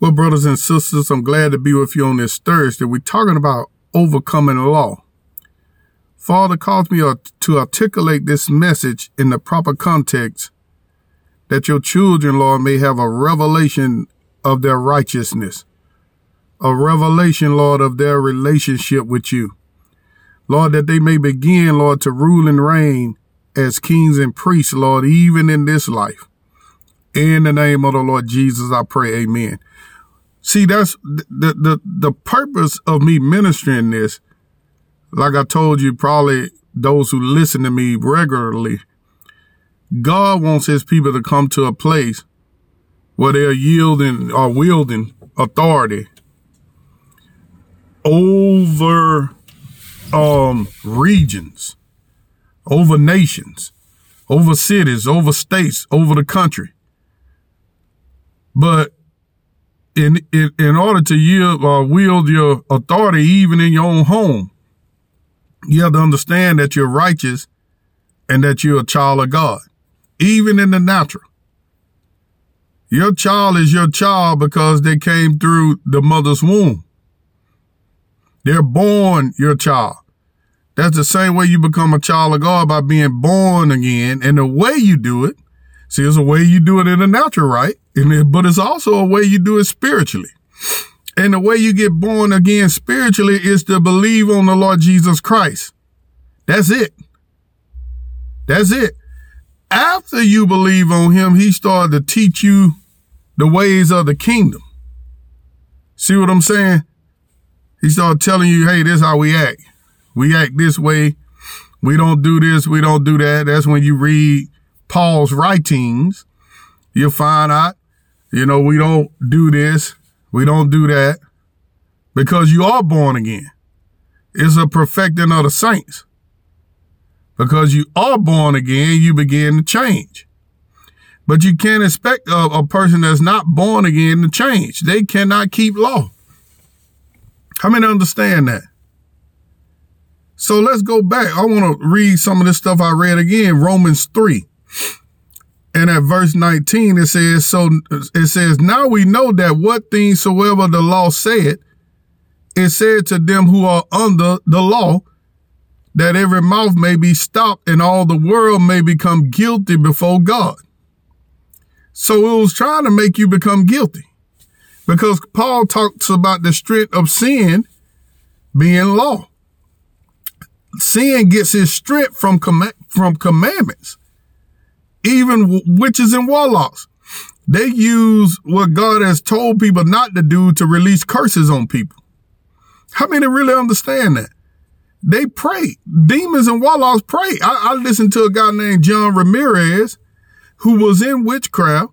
Well, brothers and sisters, I'm glad to be with you on this Thursday. We're talking about overcoming the law. Father calls me to articulate this message in the proper context that your children, Lord, may have a revelation of their righteousness, a revelation, Lord, of their relationship with you. Lord, that they may begin, Lord, to rule and reign as kings and priests, Lord, even in this life. In the name of the Lord Jesus, I pray, amen. See, that's the, the, the purpose of me ministering this. Like I told you, probably those who listen to me regularly, God wants his people to come to a place where they're yielding or wielding authority over um, regions, over nations, over cities, over states, over the country. But in in, in order to yield uh, wield your authority even in your own home, you have to understand that you're righteous and that you're a child of God, even in the natural. Your child is your child because they came through the mother's womb. They're born your child. That's the same way you become a child of God by being born again. And the way you do it, see, there's a way you do it in the natural, right? But it's also a way you do it spiritually. And the way you get born again spiritually is to believe on the Lord Jesus Christ. That's it. That's it. After you believe on him, he started to teach you the ways of the kingdom. See what I'm saying? He started telling you, hey, this is how we act. We act this way. We don't do this. We don't do that. That's when you read Paul's writings. You'll find out, you know, we don't do this. We don't do that because you are born again. It's a perfecting of the saints. Because you are born again, you begin to change. But you can't expect a, a person that's not born again to change. They cannot keep law. How many understand that? So let's go back. I want to read some of this stuff I read again. Romans 3. And at verse 19, it says, so it says, now we know that what things soever the law said, it said to them who are under the law, that every mouth may be stopped and all the world may become guilty before God. So it was trying to make you become guilty because Paul talks about the strength of sin being law sin gets its strength from com- from commandments. Even witches and warlocks, they use what God has told people not to do to release curses on people. How many really understand that? They pray. Demons and warlocks pray. I, I listened to a guy named John Ramirez who was in witchcraft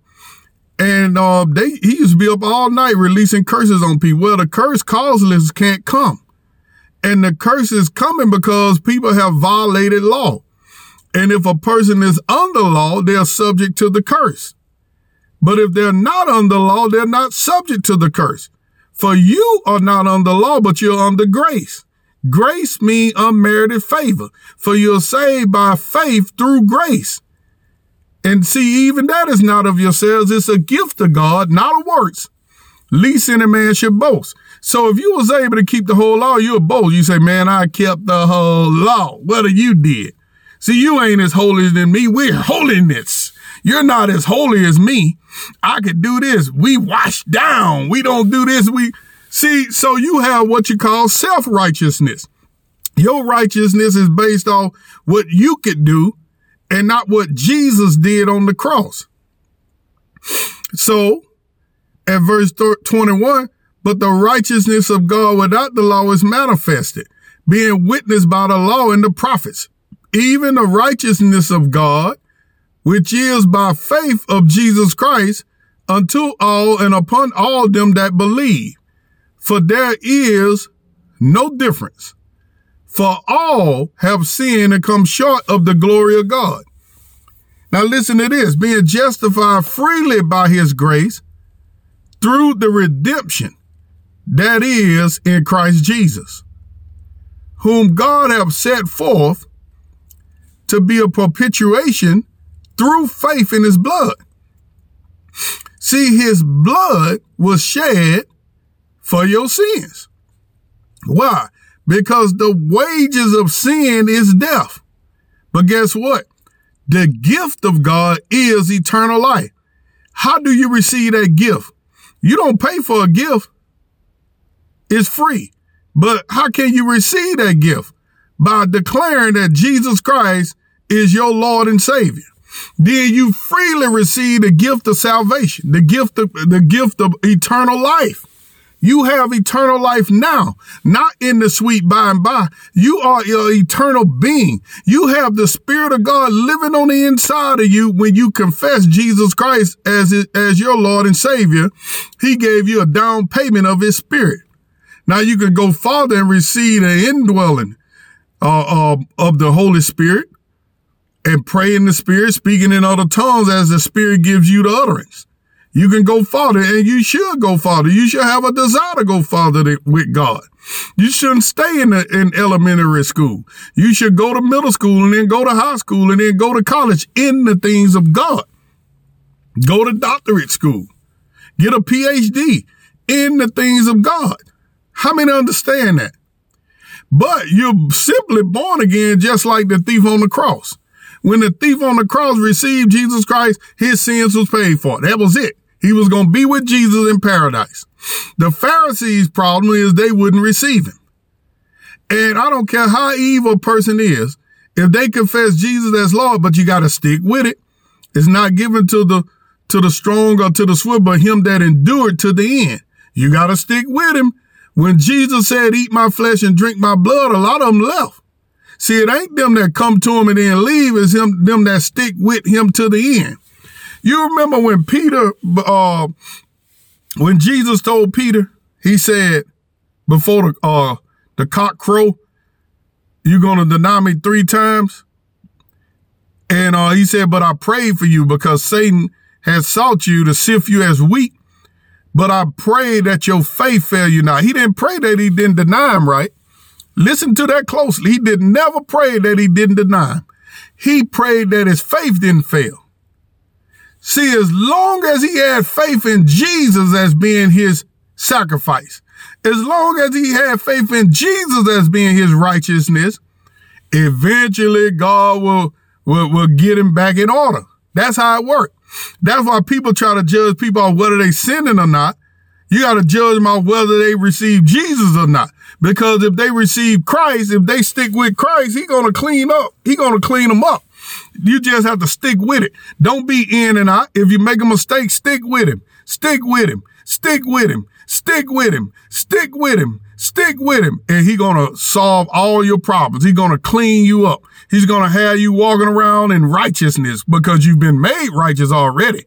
and uh, they he used to be up all night releasing curses on people. Well, the curse causeless can't come. And the curse is coming because people have violated law. And if a person is under law, they're subject to the curse. But if they're not under law, they're not subject to the curse. For you are not under law, but you're under grace. Grace means unmerited favor. For you're saved by faith through grace. And see, even that is not of yourselves. It's a gift of God, not of works. Least any man should boast. So if you was able to keep the whole law, you're bold. You say, man, I kept the whole law. What you did? See, you ain't as holy than me. We're holiness. You're not as holy as me. I could do this. We wash down. We don't do this. We see, so you have what you call self-righteousness. Your righteousness is based on what you could do and not what Jesus did on the cross. So at verse 21, but the righteousness of God without the law is manifested, being witnessed by the law and the prophets, even the righteousness of God, which is by faith of Jesus Christ unto all and upon all them that believe. For there is no difference. For all have sinned and come short of the glory of God. Now listen to this, being justified freely by his grace through the redemption that is in Christ Jesus, whom God hath set forth to be a propitiation through faith in his blood. See, his blood was shed for your sins. Why? Because the wages of sin is death. But guess what? The gift of God is eternal life. How do you receive that gift? You don't pay for a gift. It's free. But how can you receive that gift? By declaring that Jesus Christ is your Lord and Savior. Then you freely receive the gift of salvation, the gift of, the gift of eternal life. You have eternal life now, not in the sweet by and by. You are your eternal being. You have the spirit of God living on the inside of you when you confess Jesus Christ as, as your Lord and Savior. He gave you a down payment of his spirit. Now you can go farther and receive the indwelling uh, uh, of the Holy Spirit and pray in the Spirit, speaking in other tongues as the Spirit gives you the utterance. You can go farther and you should go farther. You should have a desire to go farther with God. You shouldn't stay in the, in elementary school. You should go to middle school and then go to high school and then go to college in the things of God. Go to doctorate school. Get a PhD in the things of God. How many understand that? But you're simply born again just like the thief on the cross. When the thief on the cross received Jesus Christ, his sins was paid for. That was it. He was going to be with Jesus in paradise. The Pharisees' problem is they wouldn't receive him. And I don't care how evil a person is, if they confess Jesus as Lord, but you got to stick with it. It's not given to the, to the strong or to the swift, but him that endured to the end. You got to stick with him. When Jesus said, eat my flesh and drink my blood, a lot of them left. See, it ain't them that come to him and then leave. It's him, them that stick with him to the end. You remember when Peter, uh, when Jesus told Peter, he said, before the, uh, the cock crow, you're going to deny me three times. And, uh, he said, but I prayed for you because Satan has sought you to sift you as wheat. But I pray that your faith fail you not. He didn't pray that he didn't deny him, right? Listen to that closely. He did never pray that he didn't deny. He prayed that his faith didn't fail. See, as long as he had faith in Jesus as being his sacrifice, as long as he had faith in Jesus as being his righteousness, eventually God will, will, will get him back in order. That's how it works. That's why people try to judge people on whether they sinning or not. You got to judge them on whether they receive Jesus or not. Because if they receive Christ, if they stick with Christ, he to clean up. He to clean them up. You just have to stick with it. Don't be in and out. If you make a mistake, stick with him. Stick with him. Stick with him. Stick with him. Stick with him. Stick with him. And he to solve all your problems. He's going to clean you up. He's to have you walking around in righteousness because you've been made righteous already.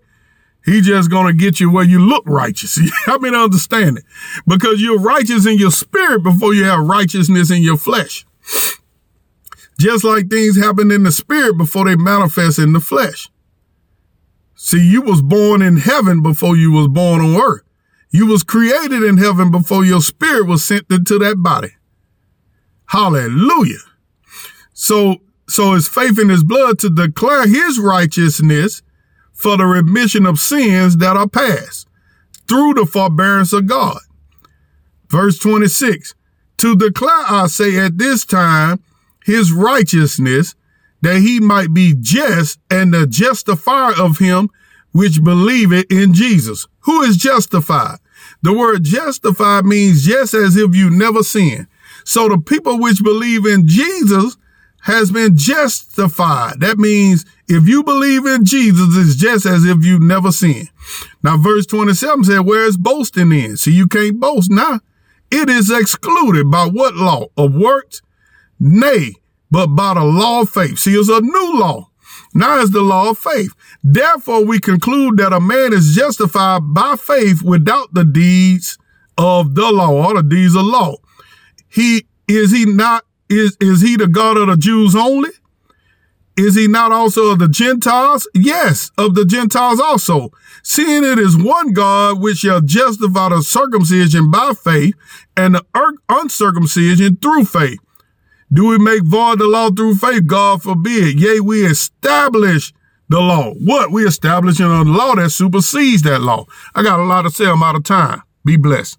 He just gonna get you where you look righteous. I mean, understand it because you're righteous in your spirit before you have righteousness in your flesh. Just like things happen in the spirit before they manifest in the flesh. See, you was born in heaven before you was born on earth. You was created in heaven before your spirit was sent into that body. Hallelujah. So, so his faith in his blood to declare his righteousness for the remission of sins that are past through the forbearance of God. Verse 26, to declare, I say at this time, his righteousness, that he might be just and the justifier of him which believeth in Jesus. Who is justified? The word justified means just as if you never sinned. So the people which believe in Jesus has been justified. That means if you believe in Jesus, it's just as if you never sinned. Now, verse 27 said, where is boasting in? See, you can't boast now. It is excluded by what law? Of works? Nay, but by the law of faith. See, it's a new law. Now it's the law of faith. Therefore, we conclude that a man is justified by faith without the deeds of the law or the deeds of law. He, is he not, is, is he the God of the Jews only? Is he not also of the Gentiles? Yes, of the Gentiles also. Seeing it is one God which shall justify the circumcision by faith and the uncircumcision through faith. Do we make void the law through faith? God forbid. Yea, we establish the law. What? We establishing a law that supersedes that law. I got a lot to say. I'm out of time. Be blessed.